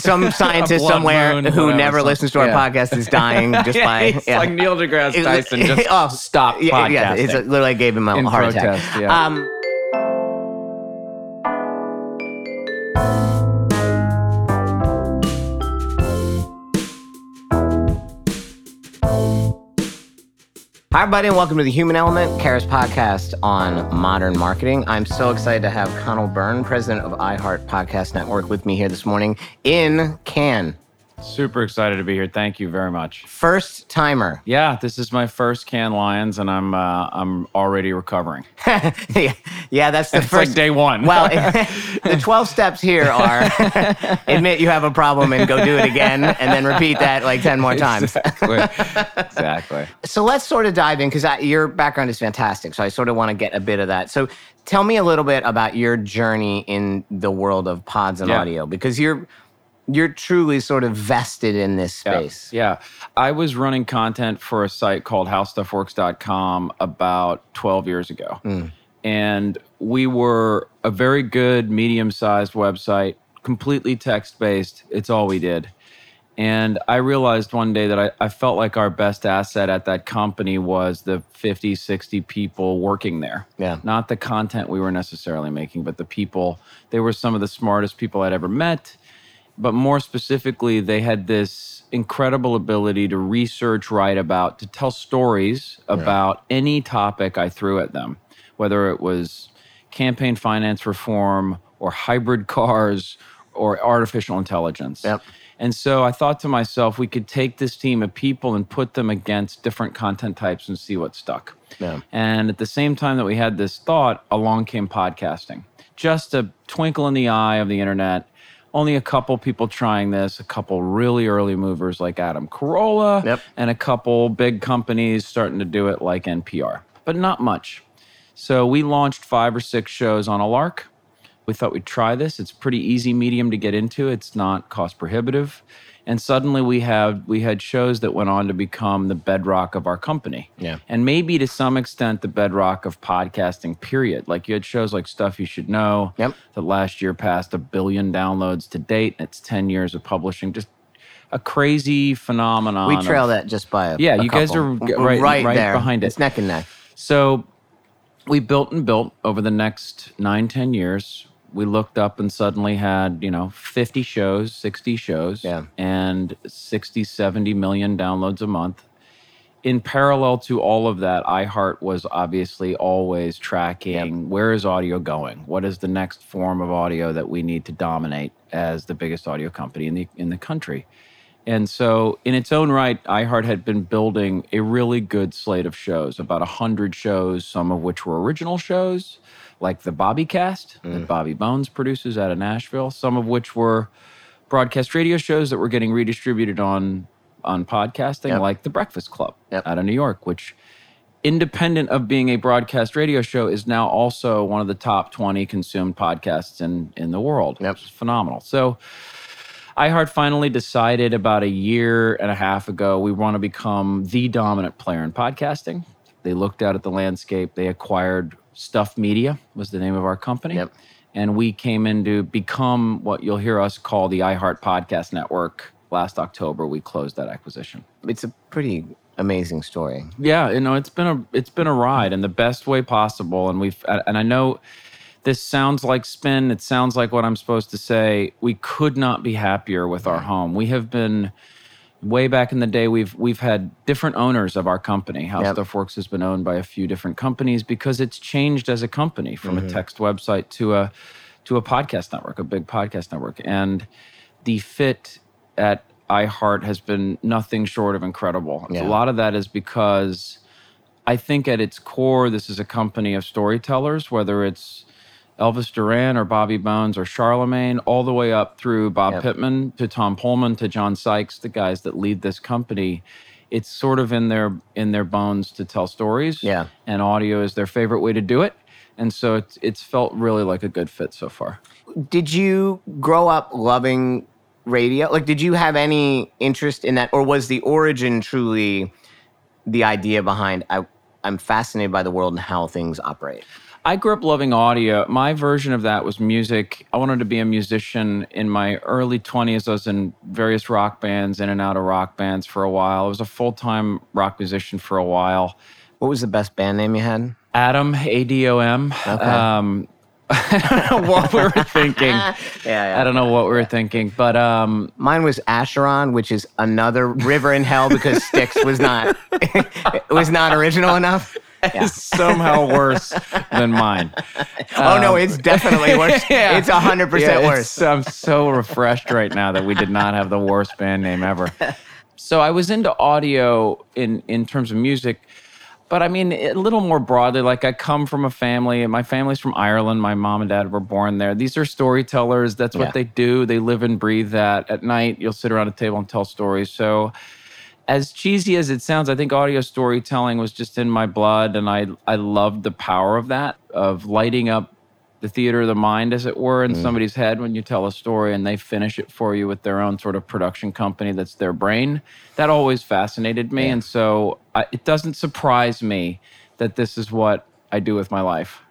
some scientist somewhere moon, who whatever, never some- listens to our yeah. podcast is dying just by it's like Neil deGrasse Tyson just Oh, stop yeah, podcasting. yeah, it's literally I gave him a In heart protest, attack. yeah. Um, Hi, everybody, and welcome to the Human Element Cares podcast on modern marketing. I'm so excited to have Conal Byrne, president of iHeart Podcast Network, with me here this morning in Cannes. Super excited to be here. Thank you very much. First timer. Yeah, this is my first Cannes Lions, and I'm uh, I'm already recovering. yeah, yeah, that's the It's first like day one. Well, the 12 steps here are admit you have a problem and go do it again, and then repeat that like 10 more times. exactly. exactly. So let's sort of dive in because your background is fantastic. So I sort of want to get a bit of that. So tell me a little bit about your journey in the world of pods and Yeah. audio because you're you're truly sort of vested in this space. Yeah. I was running content for a site called howstuffworks.com about 12 years ago. Hmm. And we were a very good medium sized website, completely text based. It's all we did. And I realized one day that I, I felt like our best asset at that company was the 50, 60 people working there. Yeah. Not the content we were necessarily making, but the people. They were some of the smartest people I'd ever met but more specifically, they had this incredible ability to research, write about, to tell stories about any topic I threw at them, whether it was campaign finance reform or hybrid cars or artificial intelligence. Yep. And so I thought to myself, we could take this team of people and put them against different content types and see what stuck. Yeah. And at the same time that we had this thought, along came podcasting. Just a twinkle in the eye of the internet. Only a couple people trying this, a couple really early movers like Adam Carolla, Yep. and a couple big companies starting to do it like NPR, but not much. So we launched five or six shows on a lark. We thought we'd try this. It's a pretty easy medium to get into. It's not cost prohibitive. And suddenly we have we had shows that went on to become the bedrock of our company. Yeah. And maybe to some extent the bedrock of podcasting, period. Like you had shows like Stuff You Should Know Yep. that last year passed a billion downloads to date. It's 10 years of publishing. Just a crazy phenomenon. We of- trail that just by a Yeah, a you guys couple. are g- right- right there. behind it. It's neck and neck. So we built and built over the next nine, 10 years. We looked up and suddenly had, you know, 50 shows, 60 shows, Yeah. and 60, 70 million downloads a month. In parallel to all of that, iHeart was obviously always tracking where is audio going? What is the next form of audio that we need to dominate as the biggest audio company in the in the country? And so, in its own right, iHeart had been building a really good slate of shows, about 100 shows, some of which were original shows, like the Bobby Cast that mm. Bobby Bones produces out of Nashville, some of which were broadcast radio shows that were getting redistributed on on podcasting, Yep. like The Breakfast Club Yep. out of New York, which independent of being a broadcast radio show is now also one of the top 20 consumed podcasts in in the world. Yep. Which is phenomenal. So iHeart finally decided about a year and a half ago we want to become the dominant player in podcasting. They looked out at the landscape. They acquired Stuff Media was the name of our company. Yep. And we came in to become what you'll hear us call the iHeart Podcast Network. Last October, we closed that acquisition. It's a pretty amazing story. Yeah, you know, it's been a it's been a ride in the best way possible, and we've and I know this sounds like spin. It sounds like what I'm supposed to say. We could not be happier with our home. We have been way back in the day. We've we've had different owners of our company. How Yep. Stuff Works has been owned by a few different companies because it's changed as a company from a mm-hmm. text website to a to a podcast network, a big podcast network, and the fit at iHeart has been nothing short of incredible. Yeah. A lot of that is because I think at its core, this is a company of storytellers, whether it's Elvis Duran or Bobby Bones or Charlemagne, all the way up through Bob Yep. Pittman to Tom Poleman to John Sykes, the guys that lead this company. It's sort of in their in their bones to tell stories. Yeah. And audio is their favorite way to do it. And so it's it's felt really like a good fit so far. Did you grow up loving radio? Like, did you have any interest in that, or was the origin truly the idea behind I, I'm fascinated by the world and how things operate? I grew up loving audio. My version of that was music. I wanted to be a musician in my early 20s. I was in various rock bands, in and out of rock bands for a while. I was a full time rock musician for a while. What was the best band name you had? Adam, A D O M. Okay. Um, I don't know what we were thinking. Yeah, yeah. I don't know what we were thinking, but um, Mine was Acheron, which is another river in hell because Styx was not it was not original enough. Yeah. it's somehow worse than mine. oh no, um, it's definitely worse. Yeah. It's hundred percent worse. I'm so refreshed right now that we did not have the worst band name ever. So I was into audio in in terms of music, but I mean a little more broadly. Like I come from a family, and my family's from Ireland. My mom and dad were born there. These are storytellers. That's what Yeah. they do. They live and breathe that. At night, you'll sit around a table and tell stories. So as cheesy as it sounds, I think audio storytelling was just in my blood, and I I loved the power of that of lighting up the theater of the mind, as it were, in mm. somebody's head when you tell a story and they finish it for you with their own sort of production company that's their brain. That always fascinated me, and so I, it doesn't surprise me that this is what I do with my life.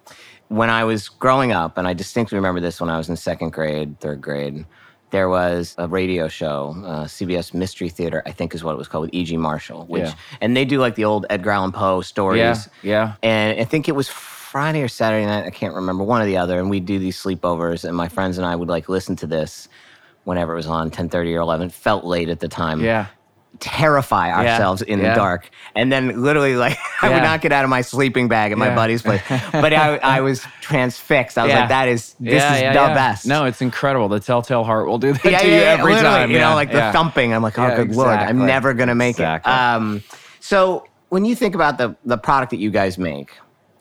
when I was growing up, and I distinctly remember this when I was in second grade, third grade, there was a radio show, uh, CBS Mystery Theater, I think is what it was called, with E.G. Marshall. Which, Yeah. and they do like the old Edgar Allan Poe stories. Yeah, yeah. And I think it was Friday or Saturday night, I can't remember, one or the other. And we'd do these sleepovers, and my friends and I would like listen to this whenever it was on 10:30 or 11. Felt late at the time Yeah. Terrify ourselves in yeah. the dark. And then literally like I would not get out of my sleeping bag at my buddy's place. But I, I was transfixed. I was Yeah. like, that is this Yeah, is yeah, the yeah. best. No, it's incredible. The Telltale Heart will do that yeah, to yeah, you yeah, every time. You know, like yeah. the thumping. I'm like, oh Yeah, good lord, I'm never gonna make Exactly. it. Um so when you think about the the product that you guys make,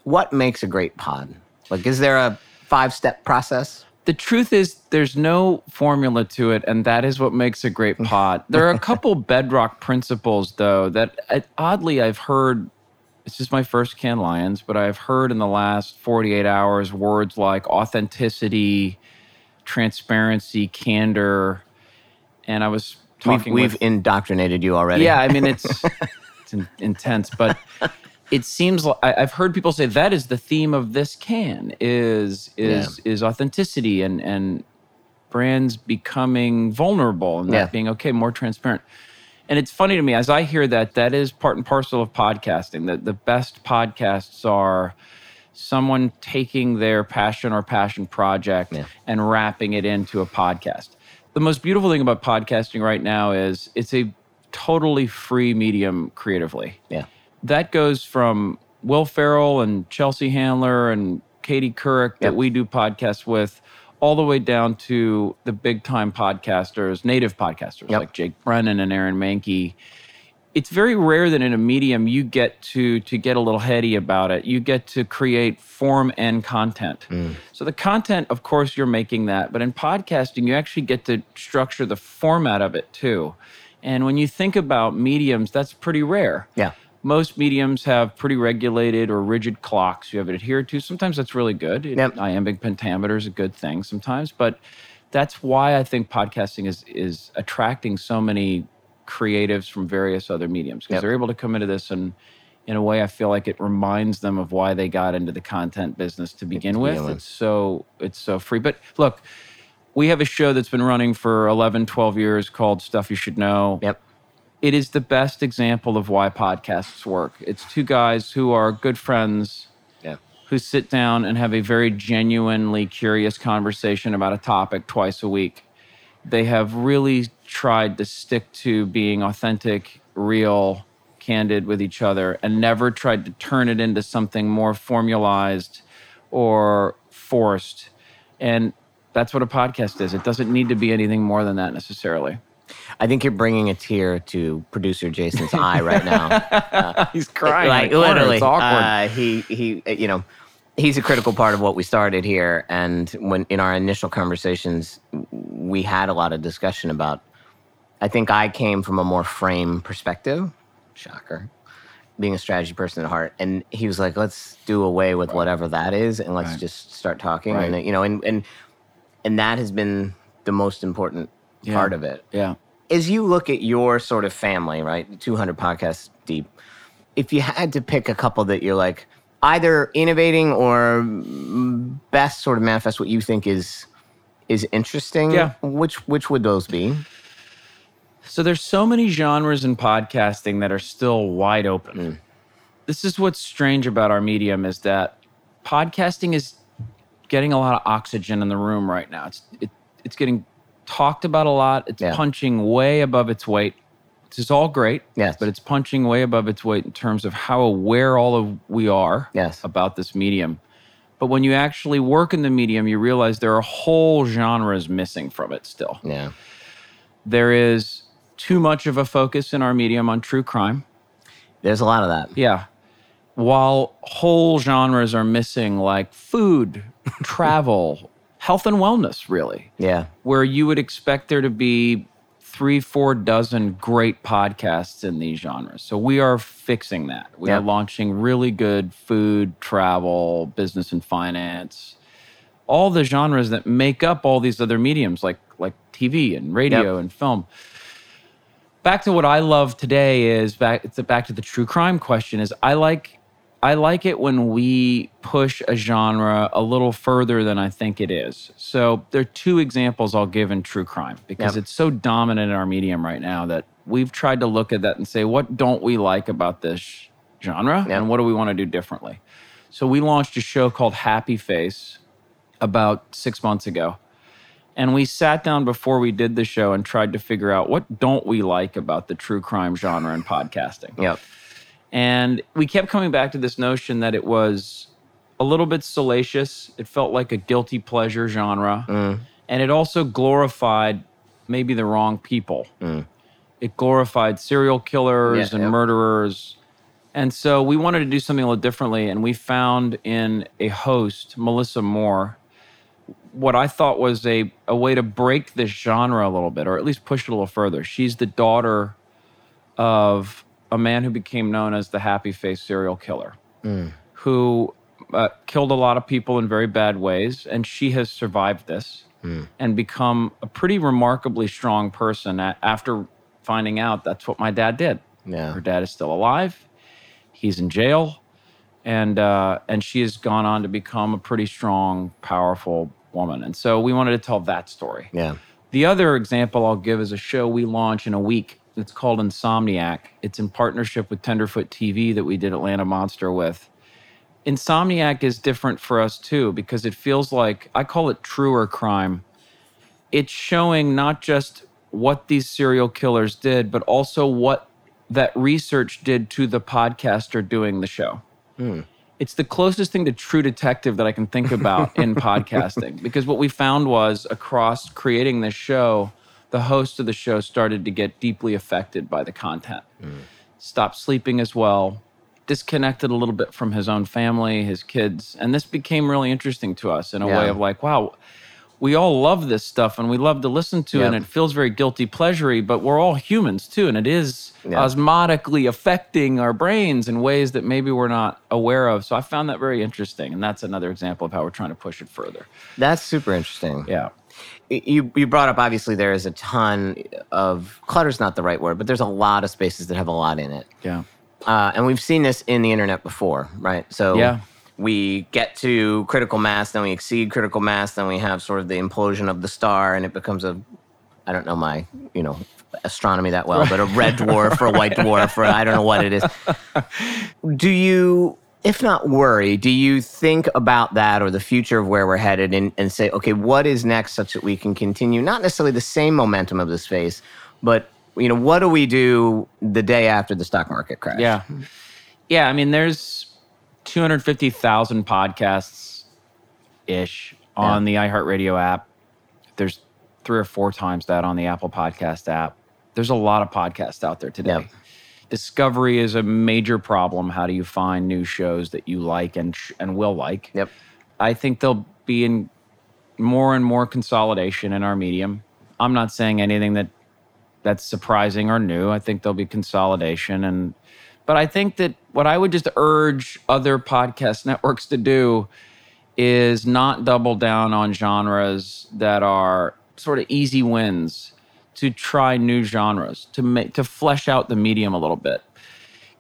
what makes a great pod? Like is there a five step process? The truth is, there's no formula to it, and that is what makes a great pot There are a couple bedrock principles, though, that uh, oddly I've heard. It's just my first Cannes Lions, but I've heard in the last 48 hours words like authenticity, transparency, candor, and I was We've, talking we've with indoctrinated you already. yeah, I mean it's it's in, intense, but it seems like I've heard people say that is the theme of this Cannes is is is authenticity and and brands becoming vulnerable and that Yeah. being okay, more transparent. And it's funny to me as I hear that that is part and parcel of podcasting. That the best podcasts are someone taking their passion or passion project Yeah. and wrapping it into a podcast. The most beautiful thing about podcasting right now is it's a totally free medium creatively. Yeah. That goes from Will Ferrell and Chelsea Handler and Katie Couric that we do podcasts with, all the way down to the big time podcasters, native podcasters Yep. like Jake Brennan and Aaron Mahnke. It's very rare that in a medium you get to to get a little heady about it. You get to create form and content. Mm. So the content of course you're making that but in podcasting you actually get to structure the format of it too. And when you think about mediums that's pretty rare. Yeah. Most mediums have pretty regulated or rigid clocks you have to adhere to. Sometimes that's really good. Yep. Iambic pentameter is a good thing sometimes, but that's why I think podcasting is is attracting so many creatives from various other mediums because Yep. they're able to come into this and in a way I feel like it reminds them of why they got into the content business to begin To with. with. It's so it's so free. But look, we have a show that's been running for 11, 12 years called Stuff You Should Know Yep. It is the best example of why podcasts work. It's two guys who are good friends Yeah. who sit down and have a very genuinely curious conversation about a topic twice a week. They have really tried to stick to being authentic, real, candid with each other and never tried to turn it into something more formalized or forced. And that's what a podcast is. It doesn't need to be anything more than that necessarily. I think you're bringing a tear to producer Jason's eye right now. He's crying. like literally, It's awkward. Uh, he he, uh, you know, he's a critical part of what we started here. And when in our initial conversations, we had a lot of discussion about. I think I came from a more frame perspective. Shocker. Being a strategy person at heart, and he was like, "Let's do away with whatever that is, and let's Right. just start talking." Right. And you know, and and and that has been the most important Yeah. part of it yeah. As you look at your sort of family, right? 200 podcasts deep. If you had to pick a couple that you're like, either innovating or mm, best sort of manifest what you think is is interesting. Yeah. Which which would those be? So there's so many genres in podcasting that are still wide open. This is what's strange about our medium is that podcasting is getting a lot of oxygen in the room right now. It's it, it's getting talked about a lot. It's Yeah. punching way above its weight. This is all great. Yes. But it's punching way above its weight in terms of how aware all of we are Yes. about this medium. But when you actually work in the medium, you realize there are whole genres missing from it still Yeah. there is too much of a focus in our medium on true crime. There's a lot of that. Yeah. While whole genres are missing, like food, travel, health and wellness, really, Yeah. where you would expect there to be three, four dozen great podcasts in these genres. So we are fixing that. We Yeah. are launching really good food, travel, business and finance, all the genres that make up all these other mediums like like TV and radio Yep. and film. Back to what I love today is back it's back to the true crime question is I like I like it when we push a genre a little further than I think it is. So there are two examples I'll give in true crime because Yep. it's so dominant in our medium right now that we've tried to look at that and say what don't we like about this genre Yep. and what do we want to do differently. So we launched a show called Happy Face about 6 months ago. And we sat down before we did the show and tried to figure out what don't we like about the true crime genre and podcasting. Yep. And we kept coming back to this notion that it was a little bit salacious. It felt like a guilty pleasure genre. Mm. And it also glorified maybe the wrong people. Mm. It glorified serial killers Yeah, and yep. murderers. And so we wanted to do something a little differently. And we found in a host, Melissa Moore, what I thought was a, a way to break this genre a little bit, or at least push it a little further. She's the daughter of a man who became known as the happy face serial killer, who uh, killed a lot of people in very bad ways. And she has survived this and become a pretty remarkably strong person a- after finding out that's what my dad did. Yeah. Her dad is still alive. He's in jail, and uh, and she has gone on to become a pretty strong, powerful woman. And so we wanted to tell that story. Yeah. The other example I'll give is a show we launch in a week. It's called Insomniac. It's in partnership with Tenderfoot TV that we did Atlanta Monster with. Insomniac is different for us too because it feels like I call it truer crime. It's showing not just what these serial killers did, but also what that research did to the podcaster doing the show. Hmm. It's the closest thing to true detective that I can think about in podcasting because what we found was across creating this show, the host of the show started to get deeply affected by the content. Mm. Stopped sleeping as well, disconnected a little bit from his own family, his kids. And this became really interesting to us in a Yeah. way of like, wow, we all love this stuff and we love to listen to it and it feels very guilty pleasury, but we're all humans too. And it is osmotically affecting our brains in ways that maybe we're not aware of. So I found that very interesting. And that's another example of how we're trying to push it further. That's super interesting. Yeah. You you brought up obviously there is a ton of clutter's not the right word, but there's a lot of spaces that have a lot in it. Yeah. Uh, and we've seen this in the internet before, right? So Yeah. we get to critical mass, then we exceed critical mass, then we have sort of the implosion of the star, and it becomes a, I don't know my, you know, astronomy that well, but a red dwarf or a white dwarf or I don't know what it is. Do you, if not worry, do you think about that or the future of where we're headed and, and say, okay, what is next such that we can continue not necessarily the same momentum of the space, but you know, what do we do the day after the stock market crash? Yeah. Yeah. I mean, there's 250,000 podcasts ish on the iHeartRadio app. There's three or four times that on the Apple Podcast app. There's a lot of podcasts out there today. Yep. Discovery is a major problem. How do you find new shows that you like and sh- and will like? Yep. I think there'll be in more and more consolidation in our medium. I'm not saying anything that that's surprising or new. I think there'll be consolidation and but I think that what I would just urge other podcast networks to do is not double down on genres that are sort of easy wins to try new genres to make to flesh out the medium a little bit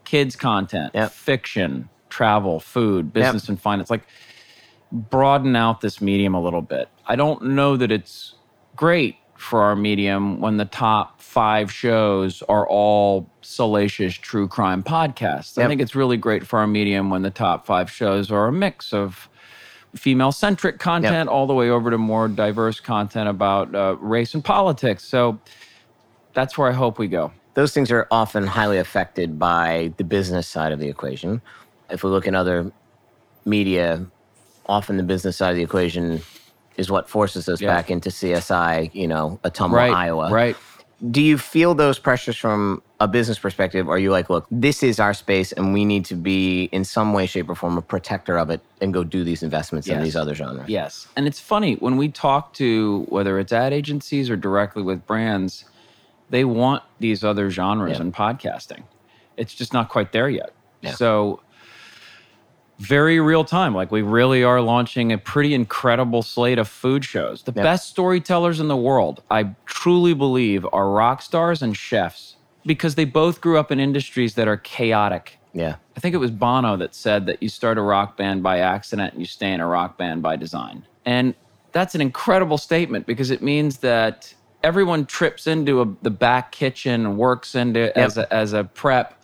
kids content Yep. fiction travel, food, business and finance. Like broaden out this medium a little bit. I don't know that it's great for our medium when the top five shows are all salacious true crime podcasts. I think it's really great for our medium when the top five shows are a mix of female centric content all the way over to more diverse content about uh, race and politics. So that's where I hope we go. those things are often highly affected by the business side of the equation. If we look in other media, often the business side of the equation is what forces us back into CSI, you know, Ottumwa, Right. Iowa. Right. Do you feel those pressures from a business perspective? Are you like, look, this is our space and we need to be in some way, shape, or form a protector of it and go do these investments in these other genres? Yes. And it's funny when we talk to whether it's ad agencies or directly with brands, they want these other genres Yeah. in podcasting. It's just not quite there yet. Yeah. So very real time. Like we really are launching a pretty incredible slate of food shows. The Yep. best storytellers in the world, I truly believe, are rock stars and chefs because they both grew up in industries that are chaotic. Yeah. I think it was Bono that said that you start a rock band by accident and you stay in a rock band by design. And that's an incredible statement because it means that everyone trips into a, the back kitchen and works into it as a, as a prep.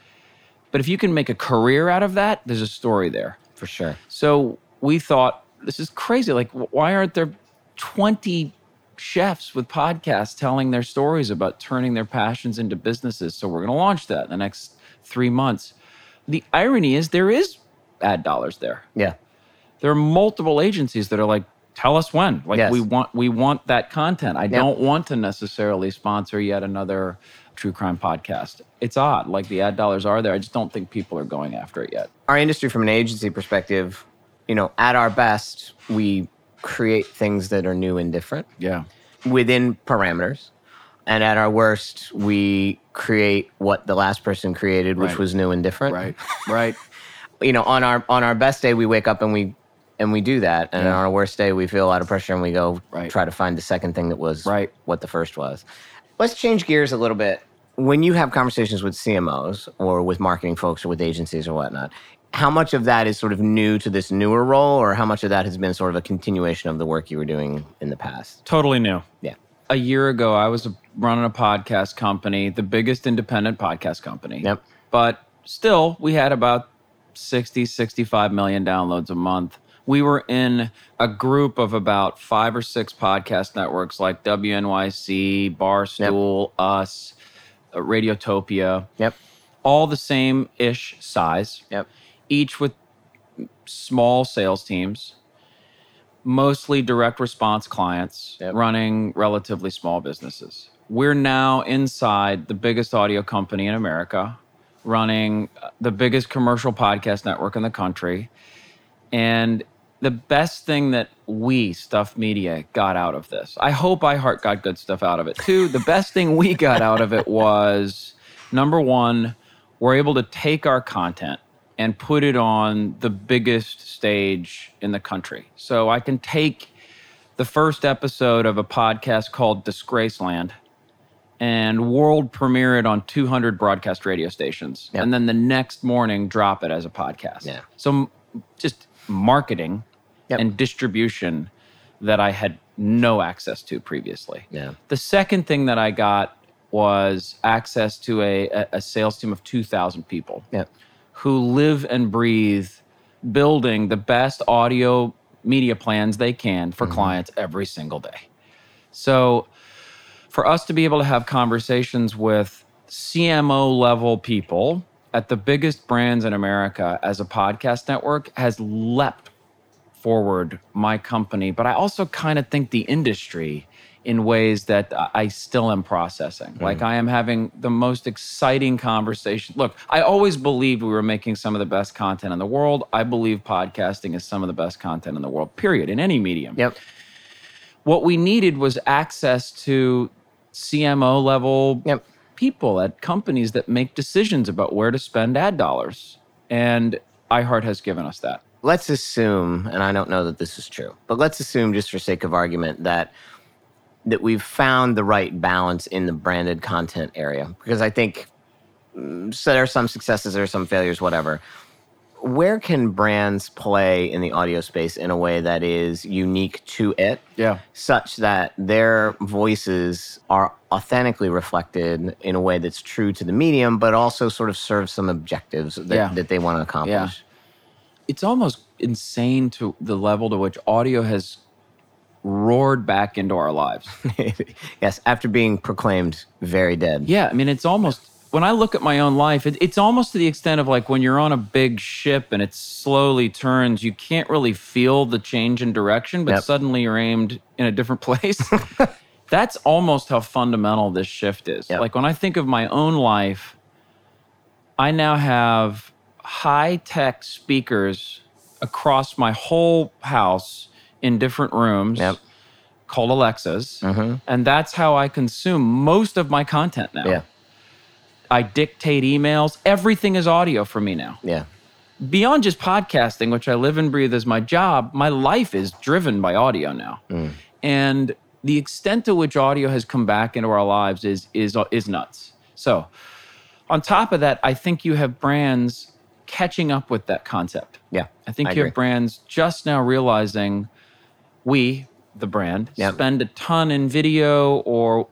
But if you can make a career out of that, there's a story there. For sure. So we thought this is crazy. Like, why aren't there 20 chefs with podcasts telling their stories about turning their passions into businesses? So we're going to launch that in the next three months. The irony is there is ad dollars there. Yeah. There are multiple agencies that are like, tell us when. Like Yes. we want we want that content. I don't want to necessarily sponsor yet another true crime podcast. It's odd. Like the ad dollars are there. I just don't think people are going after it yet. our industry from an agency perspective, you know, at our best, we create things that are new and different Yeah. within parameters. And at our worst, we create what the last person created, which Right. was new and different. Right. Right. You know, on our on our best day, we wake up and we and we do that. And Yeah. on our worst day, we feel a lot of pressure and we go Right. try to find the second thing that was Right. what the first was. Let's change gears a little bit. When you have conversations with CMOs or with marketing folks or with agencies or whatnot, how much of that is sort of new to this newer role, or how much of that has been sort of a continuation of the work you were doing in the past? Totally new. Yeah. A year ago, I was running a podcast company, the biggest independent podcast company. Yep. But still, we had about 60, 65 million downloads a month. We were in a group of about five or six podcast networks like WNYC, Barstool, Us, uh, Radiotopia, Yep. all the same ish size Yep. Each with small sales teams, mostly direct response clients Yep. running relatively small businesses. We're now inside the biggest audio company in America, running uh, the biggest commercial podcast network in the country. And the best thing that we, Stuff Media, got out of this, I hope iHeart got good stuff out of it too. The best thing we got out of it was number one, we're able to take our content and put it on the biggest stage in the country. So I can take the first episode of a podcast called Disgraceland and world premiere it on 200 broadcast radio stations Yep. and then the next morning drop it as a podcast. Yeah. So just marketing Yep. and distribution that I had no access to previously. Yeah. The second thing that I got was access to a, a- sales team of 2,000 people Yep. Who live and breathe building the best audio media plans they can for mm-hmm. clients every single day. So, for us to be able to have conversations with CMO level people at the biggest brands in America as a podcast network has leapt forward my company, but I also kind of think the industry in ways that I still am processing. Like mm. I am having the most exciting conversation. Look, I always believed we were making some of the best content in the world. I believe podcasting is some of the best content in the world, period, in any medium. Yep. What we needed was access to CMO level Yep. people at companies that make decisions about where to spend ad dollars. And iHeart has given us that. let's assume, and I don't know that this is true, but let's assume, just for sake of argument, that that we've found the right balance in the branded content area. Because I think mm, so there are some successes, there are some failures, whatever. where can brands play in the audio space in a way that is unique to it, Yeah. such that their voices are authentically reflected in a way that's true to the medium, but also sort of serves some objectives that, Yeah. that they want to accomplish? Yeah. It's almost insane to the level to which audio has roared back into our lives. yes, after being proclaimed very dead. Yeah, I mean, it's almost when I look at my own life, it, it's almost to the extent of like when you're on a big ship and it slowly turns, you can't really feel the change in direction, but Yep. suddenly you're aimed in a different place. That's almost how fundamental this shift is. Yep. Like when I think of my own life, I now have high tech speakers across my whole house in different rooms Yep. called Alexas. Mhm. And that's how I consume most of my content now. Yeah. I dictate emails. Everything is audio for me now. Yeah. Beyond just podcasting, which I live and breathe as my job, my life is driven by audio now. And the extent to which audio has come back into our lives is is is nuts. So, on top of that, I think you have brands catching up with that concept. Yeah. I think I you agree. have brands just now realizing we, the brand, Yep. spend a ton in video or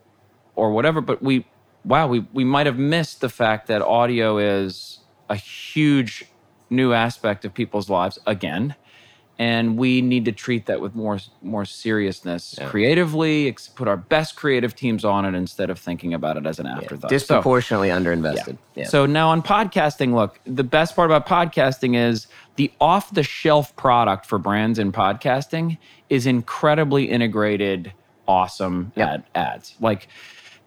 or whatever, but we wow, we we might have missed the fact that audio is a huge new aspect of people's lives again. And we need to treat that with more more seriousness creatively, ex- put our best creative teams on it instead of thinking about it as an afterthought. So- Disproportionately underinvested. Yeah. so now on podcasting, look, the best part about podcasting is the off the shelf product for brands in podcasting is incredibly integrated, awesome Yep. ad, ads. Like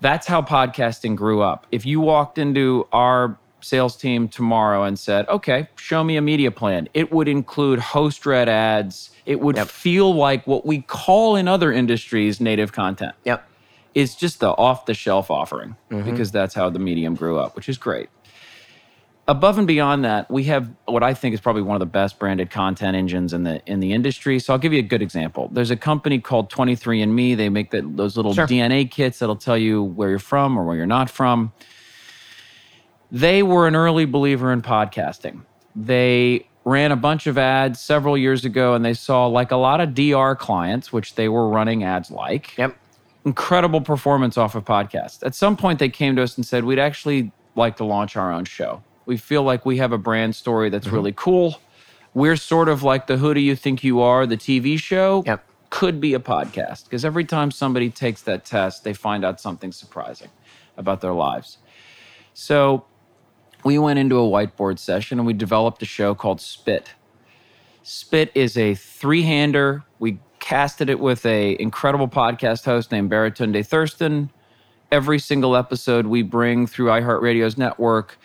that's how podcasting grew up. If you walked into our sales team tomorrow and said, okay, show me a media plan, it would include host read ads. It would Yep. feel like what we call in other industries native content yep. It's just the off the shelf offering mm-hmm. because that's how the medium grew up, which is great. Above and beyond that, we have what I think is probably one of the best branded content engines in the in the industry. So I'll give you a good example. There's a company called 23andMe. They make that those little Sure. DNA kits that'll tell you where you're from or where you're not from. They were an early believer in podcasting. They ran a bunch of ads several years ago and they saw like a lot of DR clients, which they were running ads like Yep. incredible performance off of podcasts. At some point, they came to us and said, We'd actually like to launch our own show. We feel like we have a brand story that's mm-hmm. really cool. We're sort of like the Who Do You Think You Are, the TV show. Yep. Could be a podcast because every time somebody takes that test, they find out something surprising about their lives. So we went into a whiteboard session and we developed a show called Spit. Spit is a three-hander. We casted it with a incredible podcast host named Baratunde Thurston. Every single episode we bring through iHeartRadio's network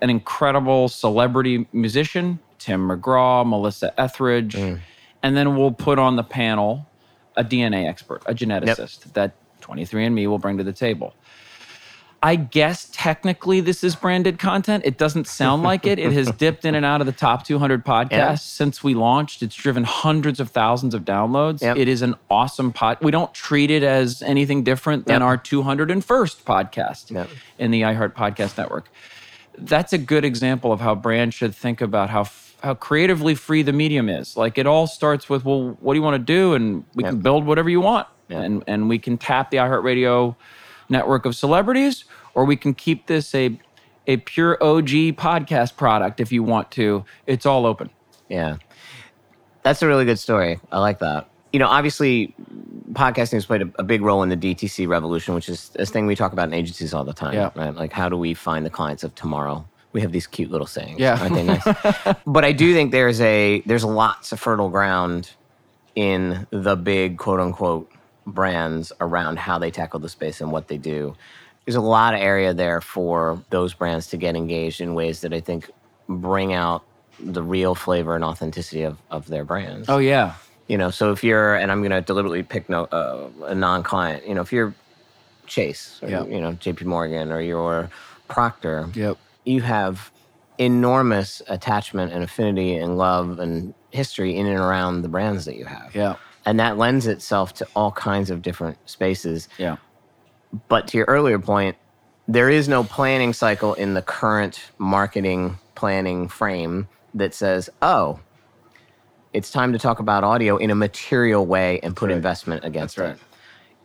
an incredible celebrity musician, Tim McGraw, Melissa Etheridge, mm. and then we'll put on the panel a DNA expert, a geneticist that 23andMe will bring to the table. I guess technically this is branded content. It doesn't sound like it. It has dipped in and out of the top 200 podcasts Yeah. since we launched. It's driven hundreds of thousands of downloads. Yep. It is an awesome pod. We don't treat it as anything different than Yep. our 201st podcast Yep. in the iHeart Podcast Network. That's a good example of how brands should think about how f- how creatively free the medium is. Like it all starts with, well, what do you want to do, and we can build whatever you want, Yep. and and we can tap the iHeartRadio network of celebrities, or we can keep this a a pure OG podcast product if you want to. It's all open. Yeah. That's a really good story. I like that. You know, obviously, podcasting has played a, a big role in the DTC revolution, which is this thing we talk about in agencies all the time, Yeah. right? Like, how do we find the clients of tomorrow? We have these cute little sayings, Yeah. aren't they nice? but I do think there's a there's lots of fertile ground in the big quote unquote brands around how they tackle the space and what they do. There's a lot of area there for those brands to get engaged in ways that I think bring out the real flavor and authenticity of, of their brands. Oh yeah, You know, so if you're, and I'm going to deliberately pick no, uh, a non-client. You know, if you're Chase, or, Yeah. you know, J.P. Morgan, or you're Procter, yep, you have enormous attachment and affinity and love and history in and around the brands that you have, yeah, and that lends itself to all kinds of different spaces. yeah, But to your earlier point, there is no planning cycle in the current marketing planning frame that says, "Oh, it's time to talk about audio in a material way and put right. investment against That's right. it."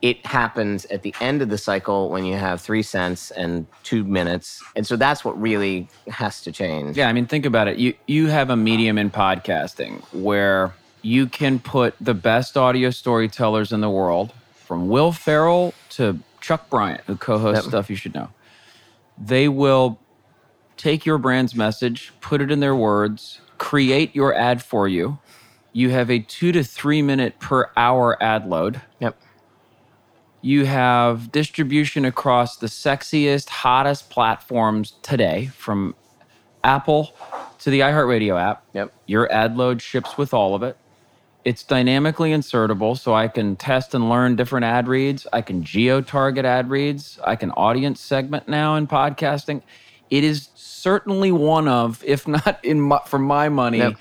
It happens at the end of the cycle when you have three cents and two minutes, and so that's what really has to change. Yeah, I mean, think about it. You you have a medium in podcasting where you can put the best audio storytellers in the world, from Will Ferrell to Chuck Bryant, who co-hosts Yep. stuff you should know. They will take your brand's message, put it in their words, create your ad for you. You have a two to three minute per hour ad load. Yep. You have distribution across the sexiest, hottest platforms today, from Apple to the iHeartRadio app. Yep. Your ad load ships with all of it. It's dynamically insertable, so I can test and learn different ad reads. I can geo target ad reads. I can audience segment now in podcasting. It is certainly one of, if not in my, for my money, Yep.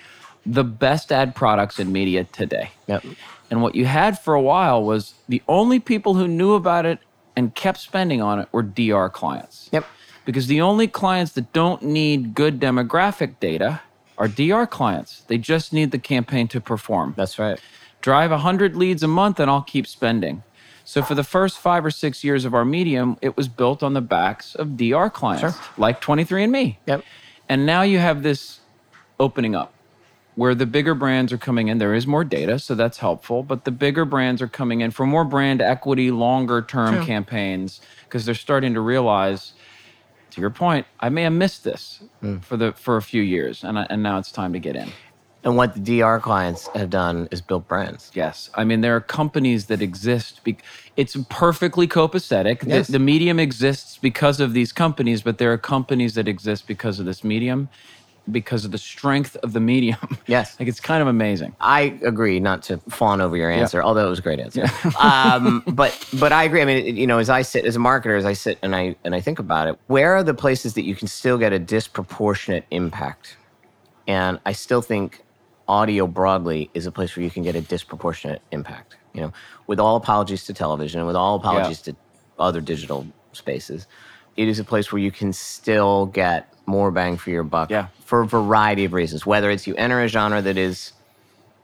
the best ad products in media today. Yep. And what you had for a while was the only people who knew about it and kept spending on it were DR clients. Yep. Because the only clients that don't need good demographic data are DR clients. They just need the campaign to perform. That's right. Drive 100 leads a month and I'll keep spending. So for the first five or six years of our medium, it was built on the backs of DR clients, Sure. like 23andMe. Yep. And now you have this opening up where the bigger brands are coming in. There is more data, so that's helpful, but the bigger brands are coming in for more brand equity, longer term campaigns because they're starting to realize to your point, I may have missed this hmm. for the for a few years and I, and now it's time to get in. And what the DR clients have done is built brands. Yes. I mean, there are companies that exist. Be- it's perfectly copacetic. Yes. The, the medium exists because of these companies, but there are companies that exist because of this medium, because of the strength of the medium. Yes. like it's kind of amazing. I agree, not to fawn over your answer, although it was a great answer. um, but but I agree. I mean, you know, as I sit as a marketer, as I sit and I and I think about it, where are the places that you can still get a disproportionate impact? And I still think audio broadly is a place where you can get a disproportionate impact. You know, with all apologies to television and with all apologies to other digital spaces, it is a place where you can still get more bang for your buck Yeah. for a variety of reasons. Whether it's you enter a genre that is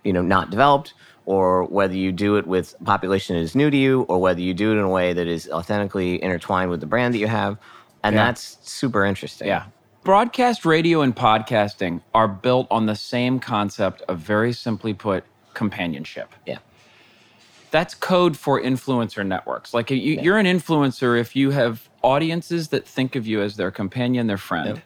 you know not developed or whether you do it with a population that is new to you or whether you do it in a way that is authentically intertwined with the brand that you have and Yeah. that's super interesting Yeah. Broadcast radio and podcasting are built on the same concept of very simply put, companionship. yeah that's code for influencer networks. Like you, you're an influencer if you have audiences that think of you as their companion, their friend. Yep.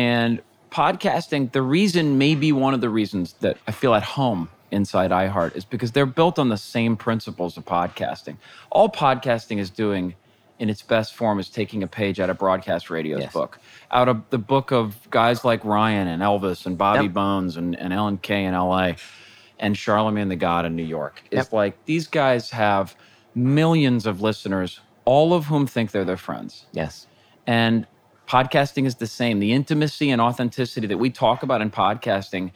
And podcasting, the reason, maybe one of the reasons that I feel at home inside iHeart is because they're built on the same principles of podcasting. All podcasting is doing in its best form is taking a page out of broadcast radio's Yes. book, out of the book of guys like Ryan and Elvis and Bobby Yep. Bones and, and Ellen K in LA and Charlemagne the God in New York. It's Yep. like these guys have millions of listeners, all of whom think they're their friends. yes And podcasting is the same. The intimacy and authenticity that we talk about in podcasting,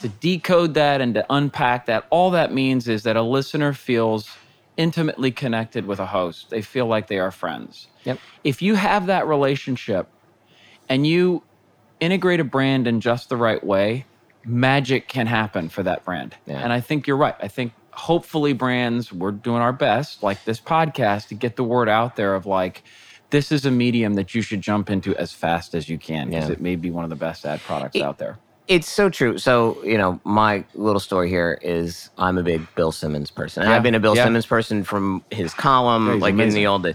to decode that and to unpack that, all that means is that a listener feels intimately connected with a host. They feel like they are friends. Yep. If you have that relationship and you integrate a brand in just the right way, magic can happen for that brand. Yeah. And I think you're right. I think hopefully brands, we're doing our best, like this podcast, to get the word out there of like, this is a medium that you should jump into as fast as you can because Yeah. it may be one of the best ad products out there. it's so true so you know my little story here is i'm a big bill simmons person and Yeah, i've been a bill yeah. simmons person from his column he's like in the old days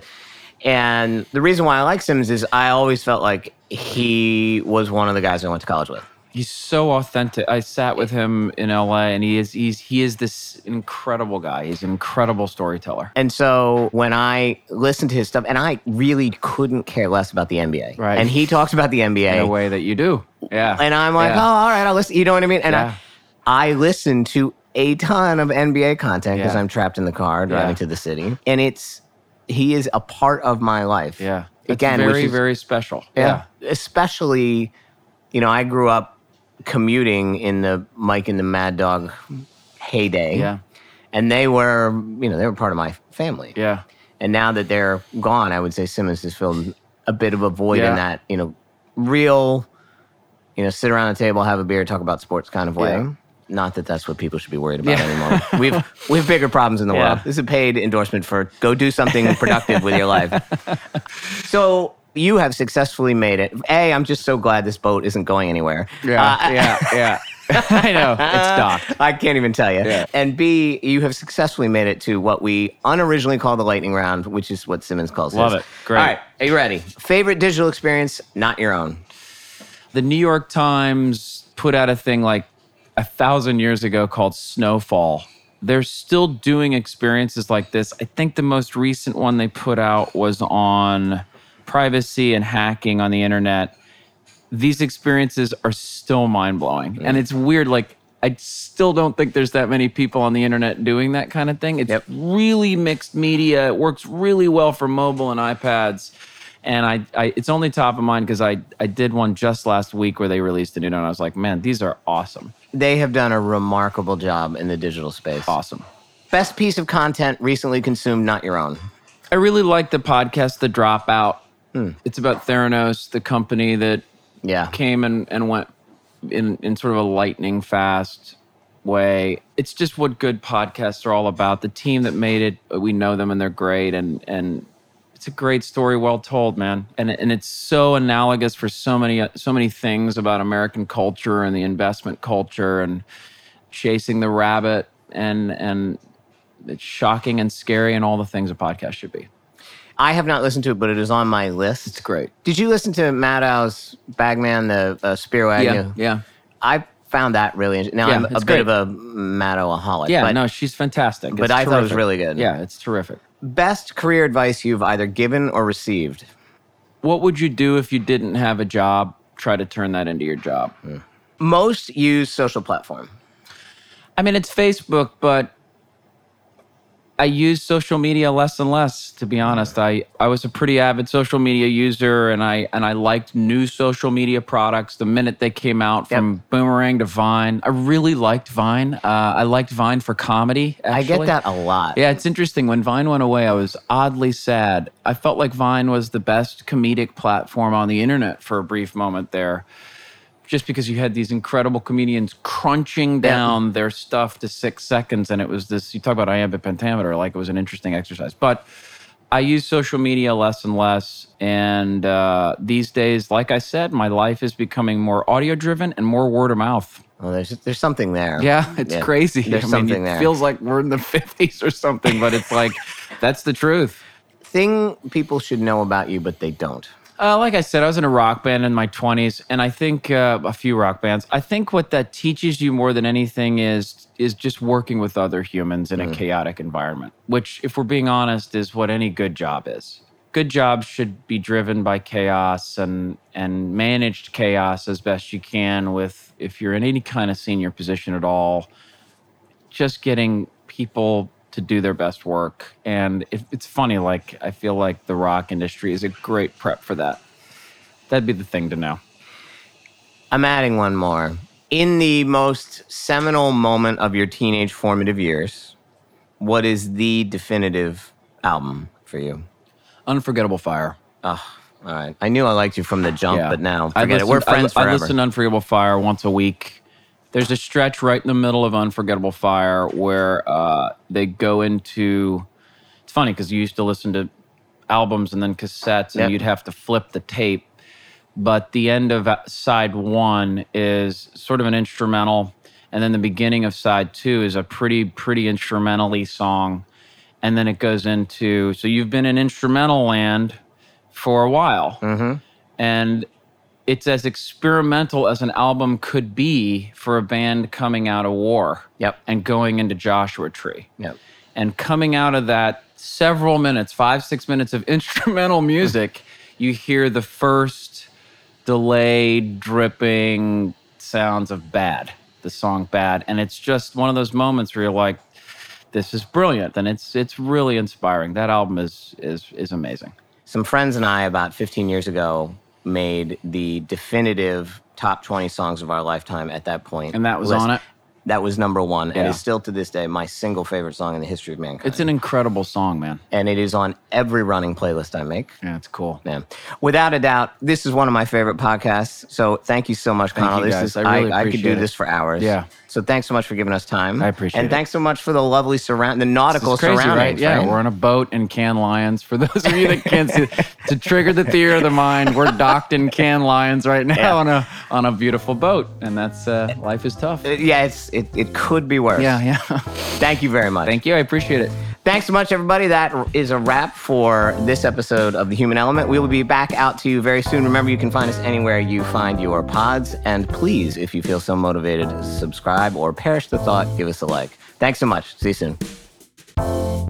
and the reason why i like simmons is i always felt like he was one of the guys i went to college with He's so authentic. I sat with him in LA and he is he's he is this incredible guy. He's an incredible storyteller. And so when I listened to his stuff, and I really couldn't care less about the NBA. Right. And he talks about the NBA In a way that you do. Yeah. And I'm like, Yeah. oh, all right, I'll listen. You know what I mean? And Yeah. I, I listen to a ton of NBA content because Yeah. I'm trapped in the car driving to the city. And it's, he is a part of my life. Yeah. It's Again, very, is, very special. yeah. Especially, you know, I grew up commuting in the Mike and the Mad Dog heyday. Yeah. And they were, you know, they were part of my family. Yeah. And now that they're gone, I would say Simmons has filled a bit of a void Yeah. in that, you know, real, you know, sit around a table, have a beer, talk about sports kind of way. Yeah. Not that that's what people should be worried about Yeah. anymore. We've we have bigger problems in the world. This is a paid endorsement for go do something productive with your life. So you have successfully made it. A, I'm just so glad this boat isn't going anywhere. Uh, yeah, yeah. I know it's docked. I can't even tell you. Yeah. And B, you have successfully made it to what we unoriginally called the lightning round, which is what Simmons calls it. Love his. it. Great. All right, are you ready? Favorite digital experience, not your own. The New York Times put out a thing like a thousand years ago called Snowfall. They're still doing experiences like this. I think the most recent one they put out was on privacy and hacking on the internet. These experiences are still mind blowing. And mm. it's weird. Like, I still don't think there's that many people on the internet doing that kind of thing. It's Yep. really mixed media. It works really well for mobile and iPads. And I, I it's only top of mind because I, I did one just last week where they released a new one. And I was like, man, these are awesome. They have done a remarkable job in the digital space. Awesome. Best piece of content recently consumed, not your own. I really like the podcast, The Dropout. Hmm. It's about Theranos, the company that Yeah. came and, and went in, in sort of a lightning fast way. It's just what good podcasts are all about. The team that made it, we know them and they're great. And, and it's a great story, well told, man. And, and it's so analogous for so many, so many things about American culture and the investment culture and chasing the rabbit and, and it's shocking and scary and all the things a podcast should be. I have not listened to it, but it is on my list. It's great. Did you listen to Maddow's Bagman, the uh, Spiro Yeah, yeah. I found that really interesting. Now, Yeah, I'm a it's bit great. of a Maddow-aholic. Yeah, but no, she's fantastic. but It's I thought it was terrific. really good. Yeah, it's terrific. Best career advice you've either given or received? What would you do if you didn't have a job? Try to turn that into your job. Most used social platform. I mean, it's Facebook, but I use social media less and less. To be honest, I I was a pretty avid social media user, and I and I liked new social media products the minute they came out, from Boomerang to Vine. I really liked Vine. Uh, I liked Vine for comedy. I get that a lot. Yeah, it's interesting. When Vine went away, I was oddly sad. I felt like Vine was the best comedic platform on the internet for a brief moment there, just because you had these incredible comedians crunching down their stuff to six seconds. And it was this you talk about iambic pentameter, like it was an interesting exercise. But I use social media less and less. And uh, these days, like I said, my life is becoming more audio driven and more word of mouth. Well, there's there's something there. Yeah, it's Yeah. crazy. There's I mean, something it there. feels like we're in the 50s or something, but it's like that's the truth. Thing people should know about you, but they don't. Uh, like I said, I was in a rock band in my 20s, and I think uh, a few rock bands. I think what that teaches you more than anything is is just working with other humans in a chaotic environment. Which, if we're being honest, is what any good job is. Good jobs should be driven by chaos and and managed chaos as best you can. With if you're in any kind of senior position at all, just getting people to do their best work. And if, it's funny, like I feel like the rock industry is a great prep for that. That'd be the thing to know. I'm adding one more. In the most seminal moment of your teenage formative years, what is the definitive album for you? Unforgettable Fire. Oh, all right. I knew I liked you from the jump, but now I forget it. We're friends I, I forever. listen to Unforgettable Fire once a week. There's a stretch right in the middle of Unforgettable Fire where uh, they go into. It's funny because you used to listen to albums and then cassettes, and Yep. you'd have to flip the tape. But the end of uh, side one is sort of an instrumental, and then the beginning of side two is a pretty, pretty instrumentally song, and then it goes into. So you've been in instrumental land for a while, and it's as experimental as an album could be for a band coming out of war Yep. and going into Joshua Tree. Yep. And coming out of that several minutes, five, six minutes of instrumental music, you hear the first delayed, dripping sounds of Bad, the song Bad. And it's just one of those moments where you're like, this is brilliant. And it's it's really inspiring. That album is is is amazing. Some friends and I, about 15 years ago, made the definitive top 20 songs of our lifetime at that point. And that was list. on it. that was number one and Yeah. is still to this day my single favorite song in the history of mankind. It's an incredible song, man. and it is on every running playlist I make. Yeah, it's cool. Yeah. Without a doubt, this is one of my favorite podcasts. So thank you so much, Thank Conal. this is I really I, could do it. this for hours. Yeah. So thanks so much for giving us time. I appreciate And it. And thanks so much for the lovely surround, the nautical crazy, right? surroundings. Yeah, right? we're on a boat in Cannes Lions. For those of you that can't see, to trigger the theater of the mind, we're docked in Cannes Lions right now Yeah. on a on a beautiful boat, and that's uh, life is tough. Uh, yeah, it's it, it could be worse. Yeah, yeah. Thank you very much. Thank you. I appreciate it. Thanks so much, everybody. That is a wrap for this episode of The Human Element. We will be back out to you very soon. Remember, you can find us anywhere you find your pods. And please, if you feel so motivated, subscribe or perish the thought, give us a like. Thanks so much. See you soon.